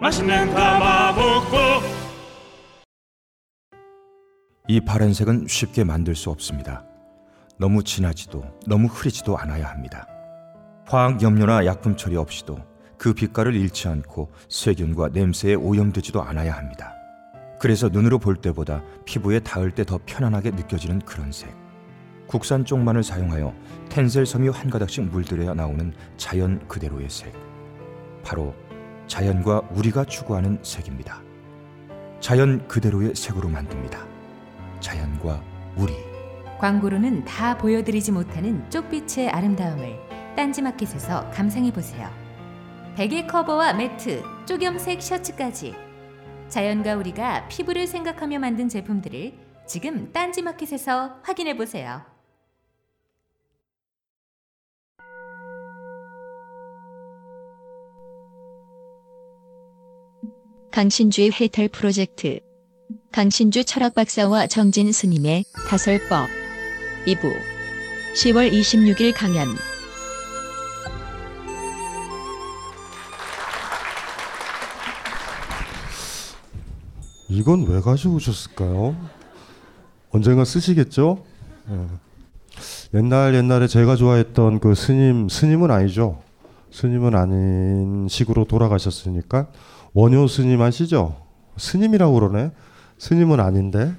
맛있는 가마 먹고 이 파란색은 쉽게 만들 수 없습니다. 너무 진하지도 너무 흐리지도 않아야 합니다. 화학 염료나 약품 처리 없이도 그 빛깔을 잃지 않고 세균과 냄새에 오염되지도 않아야 합니다. 그래서 눈으로 볼 때보다 피부에 닿을 때 더 편안하게 느껴지는 그런 색. 국산 쪽만을 사용하여 텐셀 섬유 한 가닥씩 물들여 나오는 자연 그대로의 색. 바로 자연과 우리가 추구하는 색입니다. 자연 그대로의 색으로 만듭니다. 자연과 우리. 광고로는 다 보여드리지 못하는 쪽빛의 아름다움을 딴지마켓에서 감상해 보세요. 베개 커버와 매트, 쪽염색 셔츠까지 자연과 우리가 피부를 생각하며 만든 제품들을 지금 딴지마켓에서 확인해 보세요. 강신주의 해탈 프로젝트 강신주 철학 박사와 정진 스님의 다설법 2부 10월 26일 강연 이건 왜 가지고 오셨을까요? 언젠가 쓰시겠죠? 예. 옛날 옛날에 제가 좋아했던 그 스님 스님은 아니죠. 스님은 아닌 식으로 돌아가셨으니까 원효 스님 아시죠? 스님이라고 그러네. 스님은 아닌데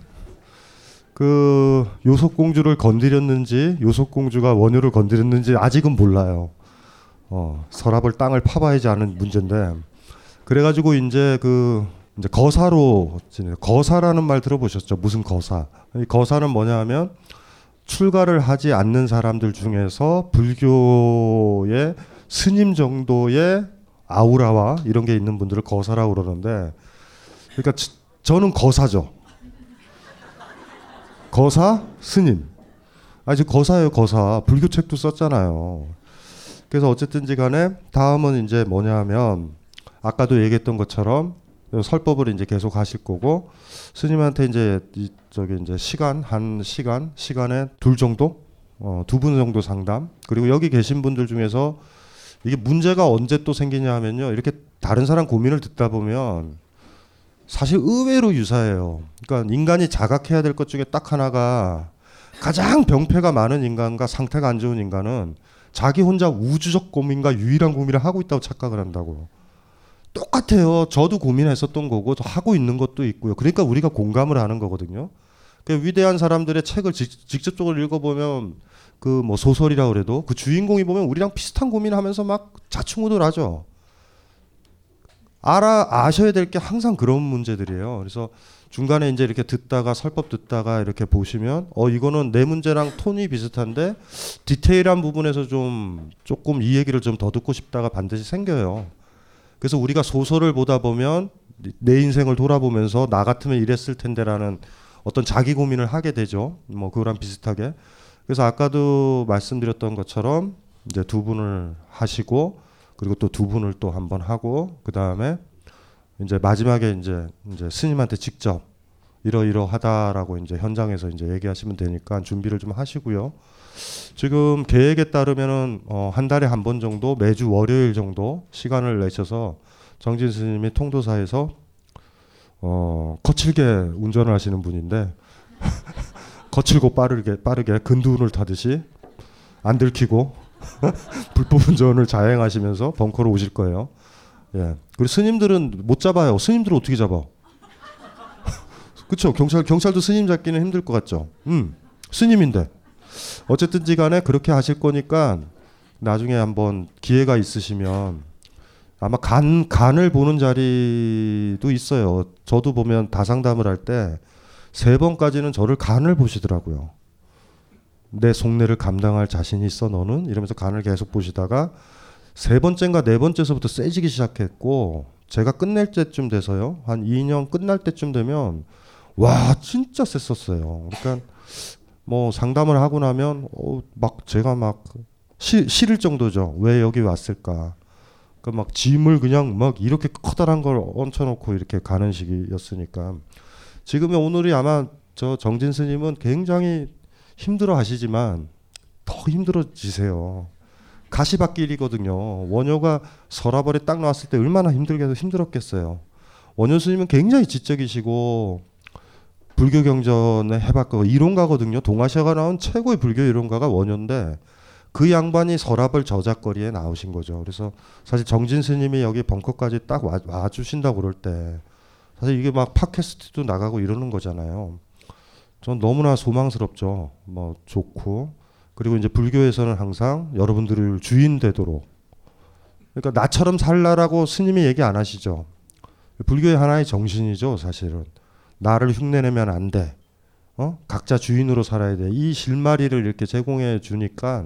그 요속 공주를 건드렸는지 요속 공주가 원효를 건드렸는지 아직은 몰라요. 어, 서랍을 땅을 파봐야지 아는 문제인데 그래가지고 이제 그 이제 거사로. 거사라는 말 들어보셨죠? 무슨 거사? 이 거사는 뭐냐하면 출가를 하지 않는 사람들 중에서 불교의 스님 정도의 아우라와 이런 게 있는 분들을 거사라고 그러는데 그러니까 지- 저는 거사죠. 거사 스님. 아 이제 거사예요 거사. 불교 책도 썼잖아요. 그래서 어쨌든지 간에 다음은 이제 뭐냐면 아까도 얘기했던 것처럼 설법을 이제 계속 하실 거고 스님한테 이제 이 저기 이제 시간 한 시간 시간에 둘 정도 어, 두 분 정도 상담 그리고 여기 계신 분들 중에서 이게 문제가 언제 또 생기냐 하면요 이렇게 다른 사람 고민을 듣다 보면 사실 의외로 유사해요. 그러니까 인간이 자각해야 될 것 중에 딱 하나가 가장 병폐가 많은 인간과 상태가 안 좋은 인간은 자기 혼자 우주적 고민과 유일한 고민을 하고 있다고 착각을 한다고. 똑같아요. 저도 고민했었던 거고 저 하고 있는 것도 있고요. 그러니까 우리가 공감을 하는 거거든요. 그 위대한 사람들의 책을 직, 직접적으로 읽어보면 그 뭐 소설이라 그래도 그 주인공이 보면 우리랑 비슷한 고민하면서 막 자충우돌하죠. 알아 아셔야 될 게 항상 그런 문제들이에요. 그래서 중간에 이제 이렇게 듣다가 설법 듣다가 이렇게 보시면 어 이거는 내 문제랑 톤이 비슷한데 디테일한 부분에서 좀 조금 이 얘기를 좀 더 듣고 싶다가 반드시 생겨요. 그래서 우리가 소설을 보다 보면 내 인생을 돌아보면서 나 같으면 이랬을 텐데라는 어떤 자기 고민을 하게 되죠. 뭐 그거랑 비슷하게. 그래서 아까도 말씀드렸던 것처럼 이제 두 분을 하시고 그리고 또 두 분을 또 한 번 하고 그 다음에 이제 마지막에 이제 이제 스님한테 직접 이러이러하다라고 이제 현장에서 이제 얘기하시면 되니까 준비를 좀 하시고요. 지금 계획에 따르면은 어, 한 달에 한 번 정도 매주 월요일 정도 시간을 내셔서 정진 스님이 통도사에서 어, 거칠게 운전을 하시는 분인데 거칠고 빠르게 빠르게 근두운을 타듯이 안 들키고 불법 운전을 자행하시면서 벙커로 오실 거예요. 예. 그리고 스님들은 못 잡아요. 스님들은 어떻게 잡아? 그렇죠. 경찰 경찰도 스님 잡기는 힘들 것 같죠. 음. 스님인데. 어쨌든지 간에 그렇게 하실 거니까 나중에 한번 기회가 있으시면 아마 간 간을 보는 자리도 있어요. 저도 보면 다상담을 할때 세 번까지는 저를 간을 보시더라고요. 내 속내를 감당할 자신이 있어 너는 이러면서 간을 계속 보시다가 세 번째인가 네 번째서부터 세지기 시작했고 제가 끝낼 때쯤 돼서요 한 2년 끝날 때쯤 되면 와 진짜 셌었어요. 그러니까 뭐 상담을 하고 나면 어, 막 제가 막 시, 싫을 정도죠. 왜 여기 왔을까? 그막 짐을 그냥 막 이렇게 커다란 걸 얹혀놓고 이렇게 가는 시기였으니까 지금의 오늘이 아마 저 정진 스님은 굉장히 힘들어 하시지만 더 힘들어지세요. 가시밭길이거든요. 원효가 서라벌에 딱 나왔을 때 얼마나 힘들게 힘들었겠어요. 원효 스님은 굉장히 지적이시고 불교 경전의 해박가 이론가거든요. 동아시아가 나온 최고의 불교 이론가가 원효인데 그 양반이 서랍을 저작거리에 나오신 거죠. 그래서 사실 정진 스님이 여기 벙커까지 딱 와, 와 주신다고 그럴 때 사실 이게 막 팟캐스트도 나가고 이러는 거잖아요. 전 너무나 소망스럽죠. 뭐 좋고 그리고 이제 불교에서는 항상 여러분들을 주인 되도록 그러니까 나처럼 살라라고 스님이 얘기 안 하시죠. 불교의 하나의 정신이죠, 사실은. 나를 흉내내면 안 돼. 어? 각자 주인으로 살아야 돼. 이 실마리를 이렇게 제공해 주니까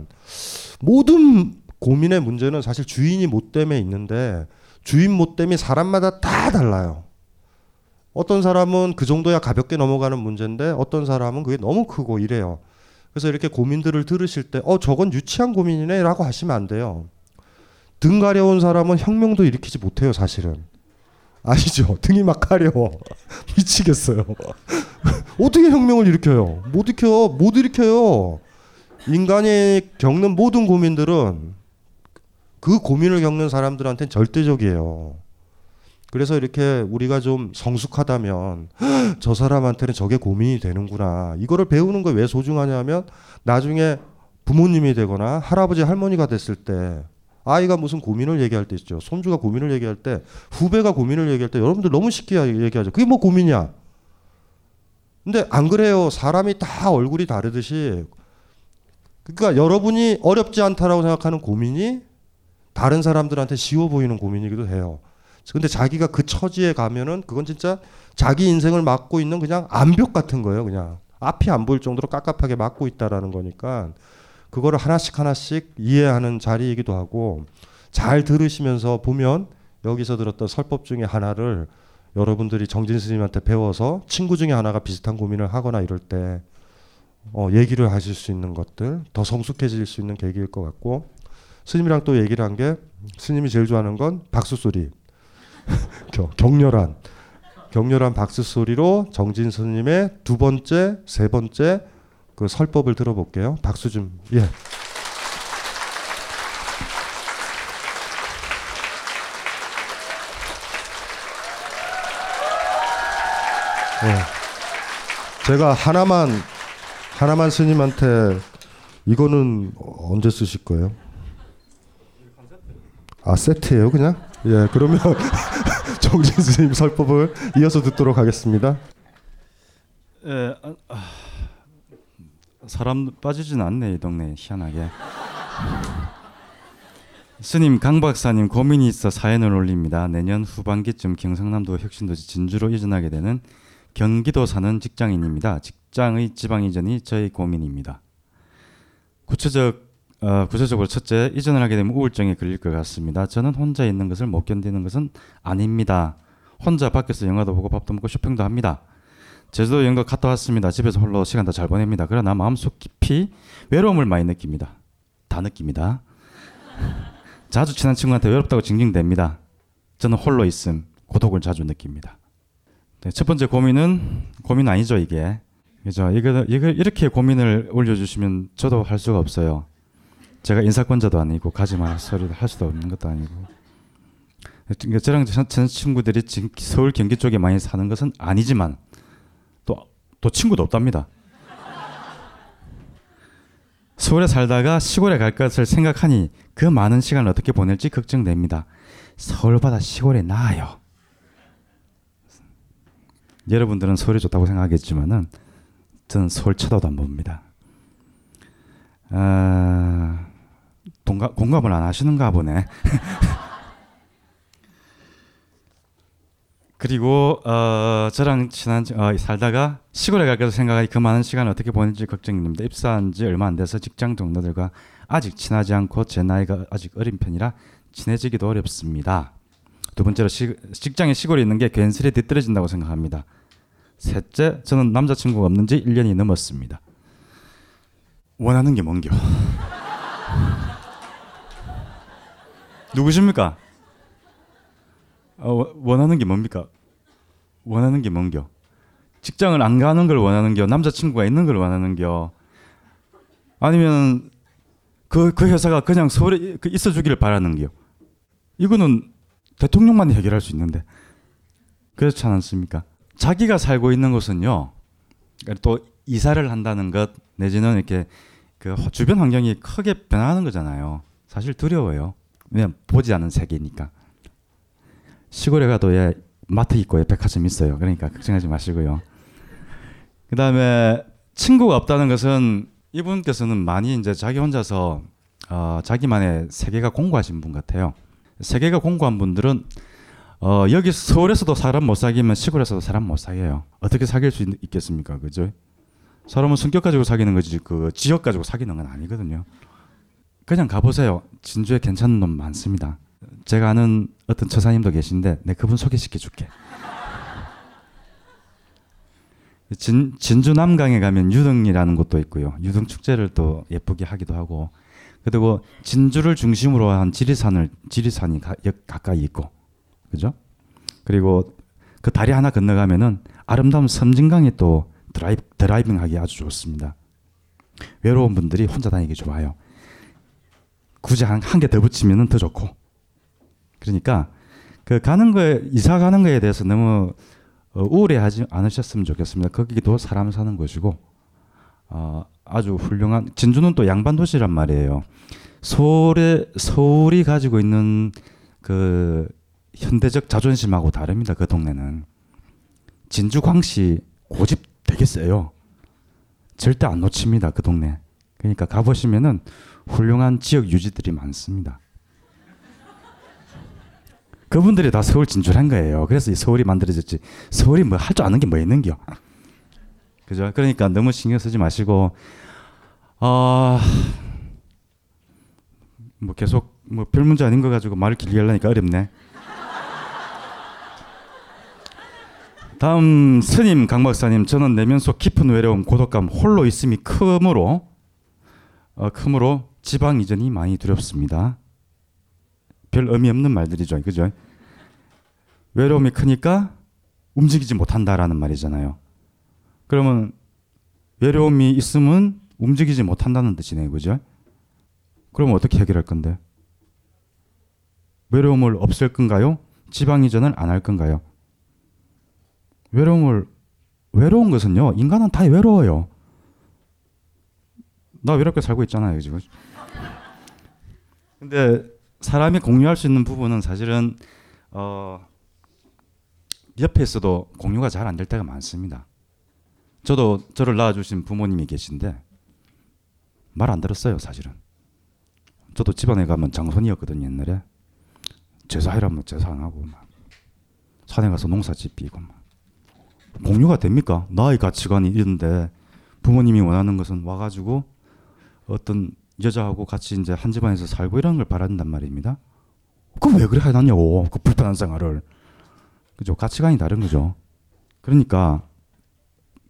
모든 고민의 문제는 사실 주인이 못 됨에 있는데 주인 못 됨이 사람마다 다 달라요. 어떤 사람은 그 정도야 가볍게 넘어가는 문제인데 어떤 사람은 그게 너무 크고 이래요. 그래서 이렇게 고민들을 들으실 때, 어, 저건 유치한 고민이네 라고 하시면 안 돼요. 등 가려운 사람은 혁명도 일으키지 못해요, 사실은. 아시죠? 등이 막 가려워. 미치겠어요. 어떻게 혁명을 일으켜요? 못 일으켜, 못 일으켜요. 인간이 겪는 모든 고민들은 그 고민을 겪는 사람들한테는 절대적이에요. 그래서 이렇게 우리가 좀 성숙하다면 저 사람한테는 저게 고민이 되는구나. 이거를 배우는 거 왜 소중하냐면 나중에 부모님이 되거나 할아버지 할머니가 됐을 때 아이가 무슨 고민을 얘기할 때 있죠. 손주가 고민을 얘기할 때 후배가 고민을 얘기할 때 여러분들 너무 쉽게 얘기하죠. 그게 뭐 고민이야. 근데 안 그래요. 사람이 다 얼굴이 다르듯이 그러니까 여러분이 어렵지 않다라고 생각하는 고민이 다른 사람들한테 쉬워 보이는 고민이기도 해요. 근데 자기가 그 처지에 가면은 그건 진짜 자기 인생을 막고 있는 그냥 암벽 같은 거예요. 그냥 앞이 안 보일 정도로 깝깝하게 막고 있다라는 거니까 그거를 하나씩 하나씩 이해하는 자리이기도 하고 잘 들으시면서 보면 여기서 들었던 설법 중에 하나를 여러분들이 정진 스님한테 배워서 친구 중에 하나가 비슷한 고민을 하거나 이럴 때 어, 얘기를 하실 수 있는 것들 더 성숙해질 수 있는 계기일 것 같고 스님이랑 또 얘기를 한 게 스님이 제일 좋아하는 건 박수 소리 격렬한 격렬한 박수 소리로 정진 스님의 두 번째, 세 번째 그 설법을 들어볼게요. 박수 좀 예. 예. 제가 하나만 하나만 스님한테 이거는 언제 쓰실 거예요? 아 세트예요, 그냥? 예, 그러면 정진 스님 설법을 이어서 듣도록 하겠습니다. 예, 아, 아, 사람 빠지진 않네 이 동네 희한하게. 스님 강 박사님 고민이 있어 사연을 올립니다. 내년 후반기쯤 경상남도 혁신도시 진주로 이전하게 되는 경기도 사는 직장인입니다. 직장의 지방 이전이 저의 고민입니다. 구체적 어, 구체적으로 첫째 이전을 하게 되면 우울증에 걸릴 것 같습니다. 저는 혼자 있는 것을 못 견디는 것은 아닙니다. 혼자 밖에서 영화도 보고 밥도 먹고 쇼핑도 합니다. 제주도 여행도 갔다 왔습니다. 집에서 홀로 시간도 잘 보냅니다. 그러나 마음속 깊이 외로움을 많이 느낍니다. 다 느낍니다. 자주 친한 친구한테 외롭다고 징징댑니다. 저는 홀로 있음, 고독을 자주 느낍니다. 네, 첫 번째 고민은 고민 아니죠 이게. 그죠? 이거 이거 이렇게 고민을 올려주시면 저도 할 수가 없어요. 제가 인사권자도 아니고 가지 마 소리를 할 수도 없는 것도 아니고. 그러니까 저랑 전, 전 친구들이 지금 서울 경기 쪽에 많이 사는 것은 아니지만 또 또 친구도 없답니다. 서울에 살다가 시골에 갈 것을 생각하니 그 많은 시간을 어떻게 보낼지 걱정됩니다. 서울보다 시골이 나아요. 여러분들은 서울이 좋다고 생각하겠지만은 저는 서울 쳐다도 안 봅니다. 아, 동감, 공감을 안 하시는가 보네. 그리고 어, 저랑 친한 어, 살다가 시골에 갈 것을 생각하니 그 많은 시간을 어떻게 보낼지 걱정입니다. 입사한 지 얼마 안 돼서 직장 동료들과 아직 친하지 않고 제 나이가 아직 어린 편이라 친해지기도 어렵습니다. 두 번째로 시, 직장이 시골에 있는 게 괜스레 뒤떨어진다고 생각합니다. 셋째, 저는 남자친구가 없는 지 1년이 넘었습니다. 원하는 게 뭔겨? 누구십니까? 어, 원하는 게 뭡니까? 원하는 게 뭔겨? 직장을 안 가는 걸 원하는겨? 남자친구가 있는 걸 원하는겨? 아니면 그, 그 회사가 그냥 서울에 그 있어 주기를 바라는겨? 이거는 대통령만 해결할 수 있는데 그렇지 않습니까? 자기가 살고 있는 곳은요. 또 이사를 한다는 것 내지는 이렇게 그 주변 환경이 크게 변하는 거잖아요. 사실 두려워요. 왜냐 보지 않은 세계니까. 시골에 가도 예, 마트 있고 예, 백화점 있어요. 그러니까 걱정하지 마시고요. 그 다음에 친구가 없다는 것은 이분께서는 많이 이제 자기 혼자서 어, 자기만의 세계가 공고하신 분 같아요. 세계가 공고한 분들은 어, 여기 서울에서도 사람 못 사귀면 시골에서도 사람 못 사귀어요. 어떻게 사귈 수 있, 겠습니까 그죠? 사람은 성격 가지고 사귀는 거지 그 지역 가지고 사귀는 건 아니거든요. 그냥 가보세요. 진주에 괜찮은 놈 많습니다. 제가 아는 어떤 처사님도 계신데 내 그분 소개시켜 줄게. 진, 진주 남강에 가면 유등이라는 곳도 있고요. 유등 축제를 또 예쁘게 하기도 하고 그리고 진주를 중심으로 한 지리산을 지리산이 가, 가까이 있고 그죠? 그리고 그 다리 하나 건너가면은 아름다운 섬진강이 또 드라이, 드라이빙하기 아주 좋습니다. 외로운 분들이 혼자 다니기 좋아요. 굳이 한 개 더 붙이면은 더 좋고. 그러니까 그 가는 거에 이사 가는 거에 대해서 너무 어, 우울해하지 않으셨으면 좋겠습니다. 거기도 사람 사는 곳이고 어, 아주 훌륭한 진주는 또 양반 도시란 말이에요. 서울에 서울이 가지고 있는 그 현대적 자존심하고 다릅니다. 그 동네는 진주 광시 고집 되게 세요. 절대 안 놓칩니다. 그 동네. 그러니까 가보시면은 훌륭한 지역 유지들이 많습니다. 그분들이 다 서울 진출한 거예요. 그래서 이 서울이 만들어졌지. 서울이 뭐 할 줄 아는 게 뭐 있는겨. 그죠? 그러니까 너무 신경 쓰지 마시고, 어, 뭐 계속 뭐 별 문제 아닌 거 가지고 말을 길게 하려니까 어렵네. 다음 스님 강 박사님 저는 내면 속 깊은 외로움 고독감 홀로 있음이 크므로 어, 크므로 지방 이전이 많이 두렵습니다. 별 의미 없는 말들이죠, 그죠? 외로움이 크니까 움직이지 못한다라는 말이잖아요. 그러면 외로움이 있으면 움직이지 못한다는 뜻이네요, 그죠? 그럼 어떻게 해결할 건데? 외로움을 없앨 건가요? 지방 이전을 안 할 건가요? 외로움을 외로운 것은요 인간은 다 외로워요. 나 외롭게 살고 있잖아요 지금. 근데 사람이 공유할 수 있는 부분은 사실은 어 옆에 있어도 공유가 잘 안 될 때가 많습니다. 저도 저를 낳아주신 부모님이 계신데 말 안 들었어요 사실은. 저도 집안에 가면 장손이었거든요 옛날에. 제사이라면 제사 안 하고 막 산에 가서 농사 짓비고 막. 공유가 됩니까? 나의 가치관이 이런데 부모님이 원하는 것은 와가지고 어떤 여자하고 같이 이제 한 집안에서 살고 이런 걸 바란단 말입니다. 그럼 왜 그래 해놨냐고 그 불편한 생활을 그죠 가치관이 다른 거죠. 그러니까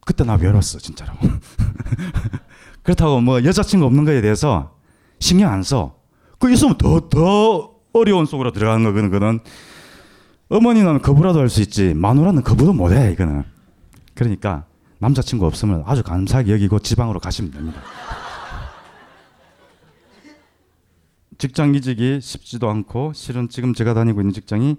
그때 나 외로웠어 진짜로. 그렇다고 뭐 여자친구 없는 거에 대해서 신경 안 써. 그 있으면 더 더 어려운 속으로 들어가는 거거든. 그는 어머니는 거부라도 할 수 있지 마누라는 거부도 못해 이거는. 그러니까 남자친구 없으면 아주 감사하게 여기고 지방으로 가시면 됩니다. 직장 이직이 쉽지도 않고 실은 지금 제가 다니고 있는 직장이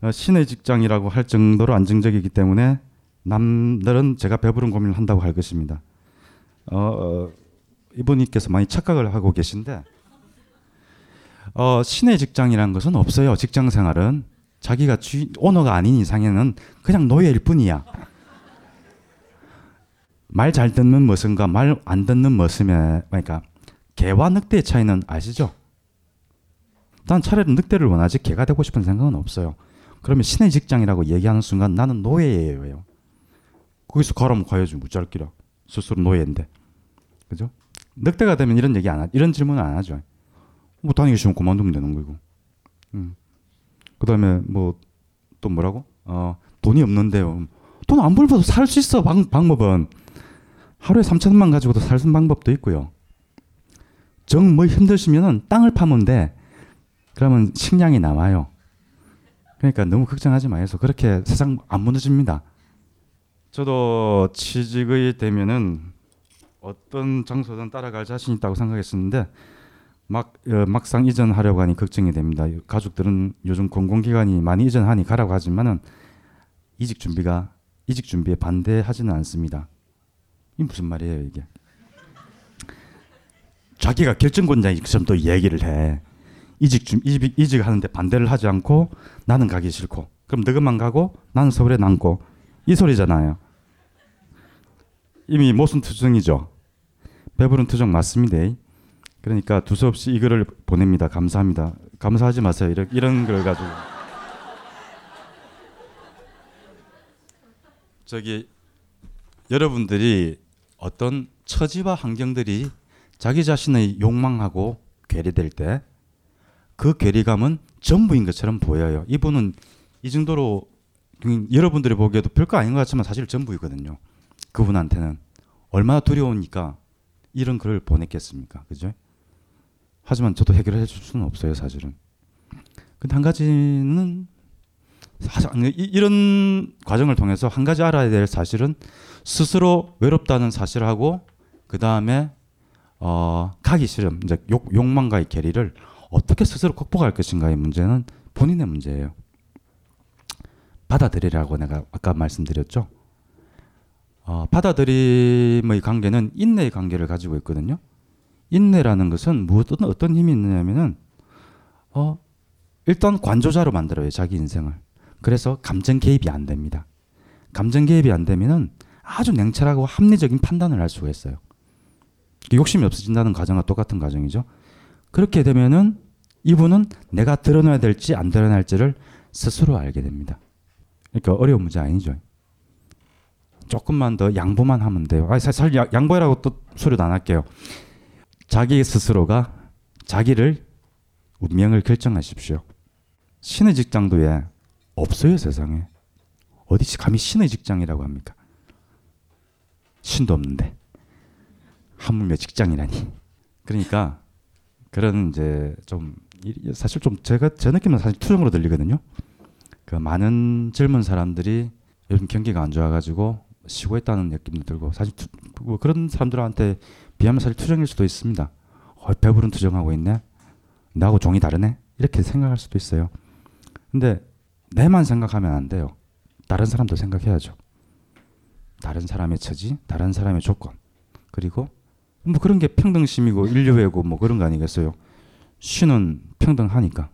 어, 신의 직장이라고 할 정도로 안정적이기 때문에 남들은 제가 배부른 고민을 한다고 할 것입니다. 어, 어, 이분께서 많이 착각을 하고 계신데 어, 신의 직장이라는 것은 없어요. 직장 생활은 자기가 주인 오너가 아닌 이상에는 그냥 노예일 뿐이야. 말 잘 듣는 머슴과 말 안 듣는 머슴의 그러니까 개와 늑대의 차이는 아시죠? 난 차라리 늑대를 원하지 개가 되고 싶은 생각은 없어요. 그러면 신의 직장이라고 얘기하는 순간 나는 노예예요. 거기서 가라면 가야지 무짤기라. 스스로 노예인데. 그죠? 늑대가 되면 이런 얘기 안 하, 이런 질문을 안 하죠. 뭐 다니기 싫으면 그만두면 되는 거고. 음. 그다음에 뭐 또 뭐라고? 어, 돈이 없는데요. 돈 안 벌어도 살 수 있어. 방, 방법은 하루에 3천원만 가지고도 살 수 있는 방법도 있고요. 정뭐 힘드시면은 땅을 파면 돼. 그러면 식량이 남아요. 그러니까 너무 걱정하지 마 해서 그렇게 세상 안 무너집니다. 저도 취직이 되면은 어떤 장소든 따라갈 자신 있다고 생각했었는데 막 어, 막상 이전하려고 하니 걱정이 됩니다. 가족들은 요즘 공공기관이 많이 이전하니 가라고 하지만은 이직 준비가 이직 준비에 반대하지는 않습니다. 이 무슨 말이에요 이게? 자기가 결정권자이처럼 또 얘기를 해. 이직 준 이직 이직 하는데 반대를 하지 않고 나는 가기 싫고 그럼 너그만 가고 나는 서울에 남고 이 소리잖아요. 이미 모순 투정이죠. 배부른 투정 맞습니다. 그러니까 두서없이 이 글을 보냅니다. 감사합니다. 감사하지 마세요. 이런, 이런 걸 가지고. 저기 여러분들이 어떤 처지와 환경들이 자기 자신의 욕망하고 괴리될 때 그 괴리감은 전부인 것처럼 보여요. 이분은 이 정도로 여러분들이 보기에도 별거 아닌 것 같지만 사실 전부이거든요. 그분한테는 얼마나 두려우니까 이런 글을 보냈겠습니까? 그죠? 하지만 저도 해결해 줄 수는 없어요, 사실은. 근데 한 가지는 사실 이런 과정을 통해서 한 가지 알아야 될 사실은 스스로 외롭다는 사실하고 그 다음에 어, 가기 싫음, 이제 욕, 욕망과의 괴리를 어떻게 스스로 극복할 것인가의 문제는 본인의 문제예요. 받아들이라고 내가 아까 말씀드렸죠. 어, 받아들임의 관계는 인내의 관계를 가지고 있거든요. 인내라는 것은 무엇 어떤 힘이 있느냐면은 어, 일단 관조자로 만들어요 자기 인생을. 그래서 감정 개입이 안 됩니다. 감정 개입이 안 되면은 아주 냉철하고 합리적인 판단을 할 수가 있어요. 욕심이 없어진다는 과정과 똑같은 과정이죠. 그렇게 되면은 이분은 내가 드러내야 될지 안 드러낼지를 스스로 알게 됩니다. 그러니까 어려운 문제 아니죠. 조금만 더 양보만 하면 돼요. 아, 사실 양보라고 또 소리도 안 할게요. 자기 스스로가 자기를 운명을 결정하십시오. 신의 직장도 왜 없어요 세상에. 어디 감히 신의 직장이라고 합니까? 신도 없는데 하물며 직장이라니. 그러니까 그런 이제 좀 사실 좀 제가 제 느낌은 사실 투정으로 들리거든요. 그 많은 젊은 사람들이 요즘 경기가 안 좋아가지고 쉬고 있다는 느낌도 들고 사실 투, 뭐 그런 사람들한테 비하면 사실 투정일 수도 있습니다. 어, 배부른 투정하고 있네. 나하고 종이 다르네. 이렇게 생각할 수도 있어요. 근데 내만 생각하면 안 돼요. 다른 사람도 생각해야죠. 다른 사람의 처지, 다른 사람의 조건, 그리고 뭐 그런 게 평등심이고 인류애고 뭐 그런 거 아니겠어요? 신은 평등하니까.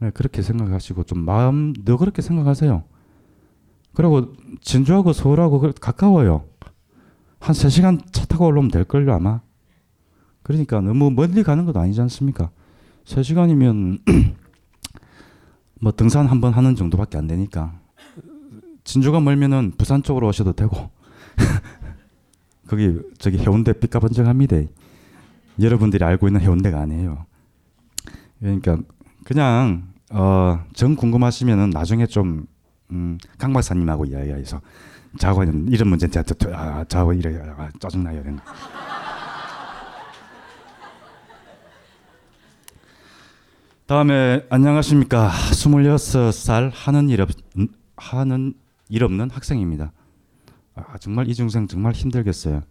네, 그렇게 생각하시고 좀 마음 너 그렇게 생각하세요. 그리고 진주하고 서울하고 가까워요. 한 3시간 차 타고 올라오면 될걸요 아마. 그러니까 너무 멀리 가는 것도 아니지 않습니까? 3시간이면 뭐 등산 한 번 하는 정도밖에 안 되니까 진주가 멀면은 부산 쪽으로 오셔도 되고 거기 저기 해운대 삐까 번쩍합니다. 여러분들이 알고 있는 해운대가 아니에요. 그러니까 그냥 어, 정 궁금하시면은 나중에 좀 음, 강 박사님하고 이야기해서 자고 이런 문제 제가 아, 자고 이래 아, 짜증나요 이런 다음에 안녕하십니까. 26살 하는 일 없, 음, 하는 일 없는 학생입니다. 아, 정말 이중생 정말 힘들겠어요.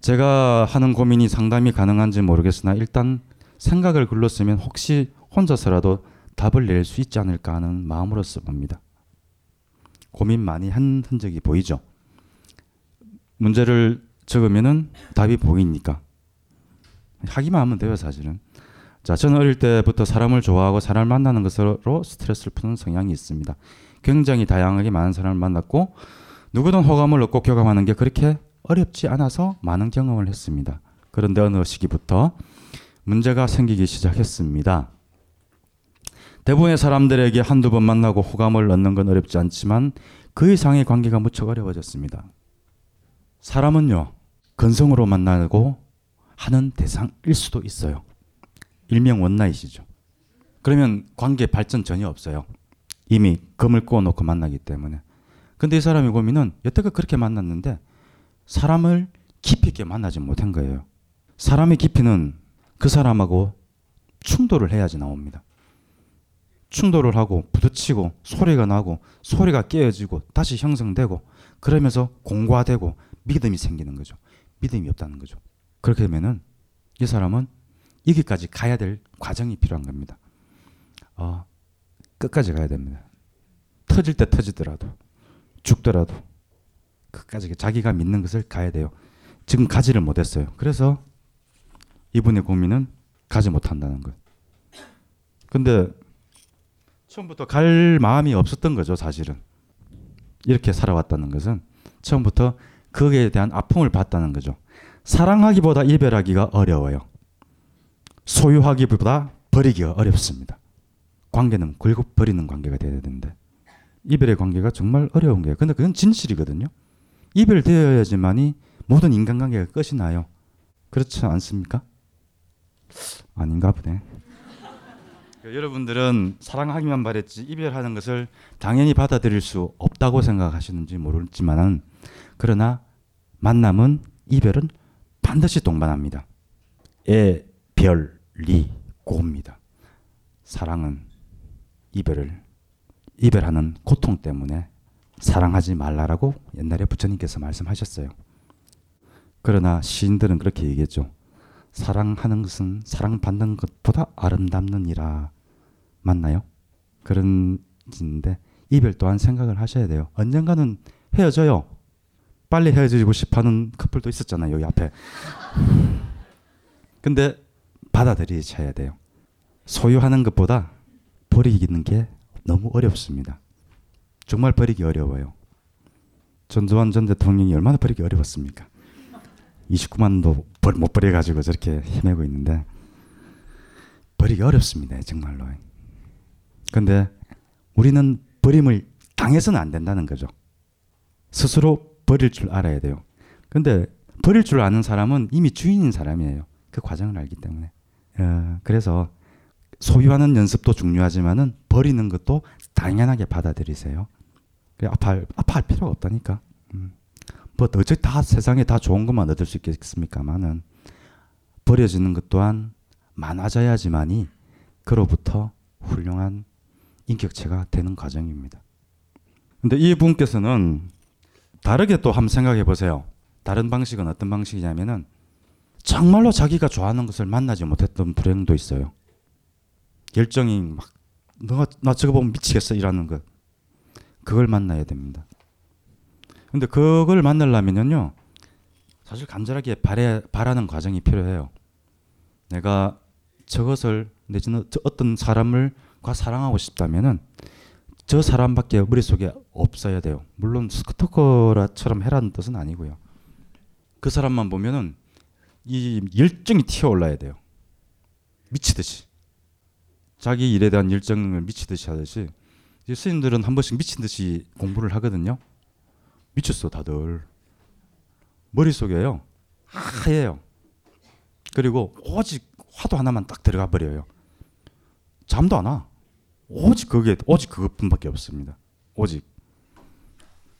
제가 하는 고민이 상담이 가능한지 모르겠으나 일단 생각을 글로 쓰면 혹시 혼자서라도 답을 낼 수 있지 않을까 하는 마음으로 써봅니다. 고민 많이 한 흔적이 보이죠. 문제를 적으면은 답이 보이니까 하기만 하면 돼요, 사실은. 자, 저는 어릴 때부터 사람을 좋아하고 사람을 만나는 것으로 스트레스를 푸는 성향이 있습니다. 굉장히 다양하게 많은 사람을 만났고 누구든 호감을 얻고 교감하는 게 그렇게 어렵지 않아서 많은 경험을 했습니다. 그런데 어느 시기부터 문제가 생기기 시작했습니다. 대부분의 사람들에게 한두 번 만나고 호감을 얻는 건 어렵지 않지만 그 이상의 관계가 무척 어려워졌습니다. 사람은요, 건성으로 만나고 하는 대상일 수도 있어요. 일명 원나잇이죠. 그러면 관계 발전 전혀 없어요. 이미 금을 구워놓고 만나기 때문에. 근데 이 사람의 고민은 여태껏 그렇게 만났는데 사람을 깊이 있게 만나지 못한 거예요. 사람의 깊이는 그 사람하고 충돌을 해야지 나옵니다. 충돌을 하고 부딪히고 소리가 나고 소리가 깨어지고 다시 형성되고 그러면서 공과되고 믿음이 생기는 거죠. 믿음이 없다는 거죠. 그렇게 되면은 이 사람은 여기까지 가야 될 과정이 필요한 겁니다. 어, 끝까지 가야 됩니다. 터질 때 터지더라도 죽더라도 끝까지 자기가 믿는 것을 가야 돼요. 지금 가지를 못했어요. 그래서 이분의 고민은 가지 못한다는 거예요. 근데 처음부터 갈 마음이 없었던 거죠, 사실은. 이렇게 살아왔다는 것은 처음부터 거기에 대한 아픔을 봤다는 거죠. 사랑하기보다 이별하기가 어려워요. 소유하기보다 버리기가 어렵습니다. 관계는 결국 버리는 관계가 돼야 되는데 이별의 관계가 정말 어려운 거예요. 근데 그건 진실이거든요. 이별되어야지만이 모든 인간관계가 끝이 나요. 그렇지 않습니까? 아닌가 보네. 여러분들은 사랑하기만 바랬지 이별하는 것을 당연히 받아들일 수 없다고 생각하시는지 모르지만은 그러나 만남은 이별은 반드시 동반합니다. 애, 별, 리, 고입니다. 사랑은 이별을 이별하는 고통 때문에 사랑하지 말라라고 옛날에 부처님께서 말씀하셨어요. 그러나 시인들은 그렇게 얘기했죠. 사랑하는 것은 사랑받는 것보다 아름답느니라. 맞나요? 그런 인데 이별 또한 생각을 하셔야 돼요. 언젠가는 헤어져요. 빨리 헤어지고 싶어하는 커플도 있었잖아요. 여기 앞에. 근데 받아들이셔야 돼요. 소유하는 것보다 버리는 게 너무 어렵습니다. 정말 버리기 어려워요. 전두환 전 대통령이 얼마나 버리기 어려웠습니까? 29만도 못 버려가지고 저렇게 헤매고 있는데 버리기 어렵습니다. 정말로. 근데 우리는 버림을 당해서는 안 된다는 거죠. 스스로 버릴 줄 알아야 돼요. 근데 버릴 줄 아는 사람은 이미 주인인 사람이에요. 그 과정을 알기 때문에. 어, 그래서 소유하는 연습도 중요하지만은 버리는 것도 당연하게 받아들이세요. 아파할, 아파할 필요가 없다니까. 음. 뭐 어차피 다 세상에 다 좋은 것만 얻을 수 있겠습니까만은 버려지는 것 또한 많아져야지만이 그로부터 훌륭한 인격체가 되는 과정입니다. 근데 이 분께서는 다르게 또 한번 생각해 보세요. 다른 방식은 어떤 방식이냐면은 정말로 자기가 좋아하는 것을 만나지 못했던 불행도 있어요. 열정이 막 너가 나 저거 보면 미치겠어 이라는 것. 그걸 만나야 됩니다. 근데 그걸 만나려면요. 사실 간절하게 바래, 바라는 과정이 필요해요. 내가 저것을 내지는 어떤 사람을 과 사랑하고 싶다면은 저 사람밖에 머릿속에 없어야 돼요. 물론 스토커라처럼 해라는 뜻은 아니고요. 그 사람만 보면은 이 열정이 튀어올라야 돼요. 미치듯이. 자기 일에 대한 열정을 미치듯이 하듯이 스님들은 한 번씩 미친 듯이 공부를 하거든요. 미쳤어 다들. 머릿속에요. 하얘요. 그리고 오직 화도 하나만 딱 들어가 버려요. 잠도 안 와. 오직 그게 오직 그것뿐밖에 없습니다. 오직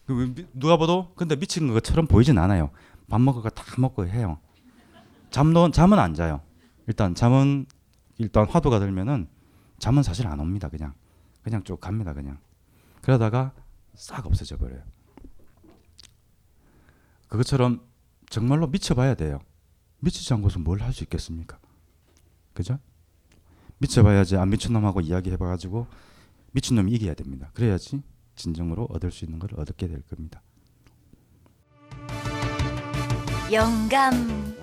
그 누가 봐도 근데 미친 것처럼 보이진 않아요. 밥 먹을 거 다 먹고 해요. 잠도 잠은 안 자요. 일단 잠은 일단 화두가 들면은 잠은 사실 안 옵니다. 그냥 그냥 쭉 갑니다. 그냥 그러다가 싹 없어져 버려요. 그것처럼 정말로 미쳐봐야 돼요. 미치지 않고서 뭘 할 수 있겠습니까? 그죠? 미쳐봐야지 안 미친 놈하고 이야기해봐가지고 미친 놈이 이겨야 됩니다. 그래야지 진정으로 얻을 수 있는 걸 얻게 될 겁니다. 영감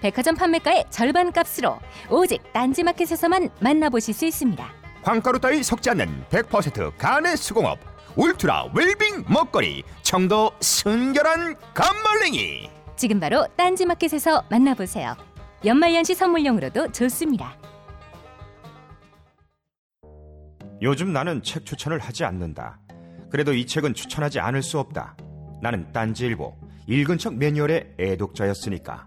백화점 판매가의 절반 값으로 오직 딴지마켓에서만 만나보실 수 있습니다. 황가루 따위 섞지 않는 100% 간의 수공업 울트라 웰빙 먹거리 청도 순결한 감말랭이 지금 바로 딴지마켓에서 만나보세요. 연말연시 선물용으로도 좋습니다. 요즘 나는 책 추천을 하지 않는다. 그래도 이 책은 추천하지 않을 수 없다. 나는 딴지일보 읽은 척 매뉴얼의 애독자였으니까.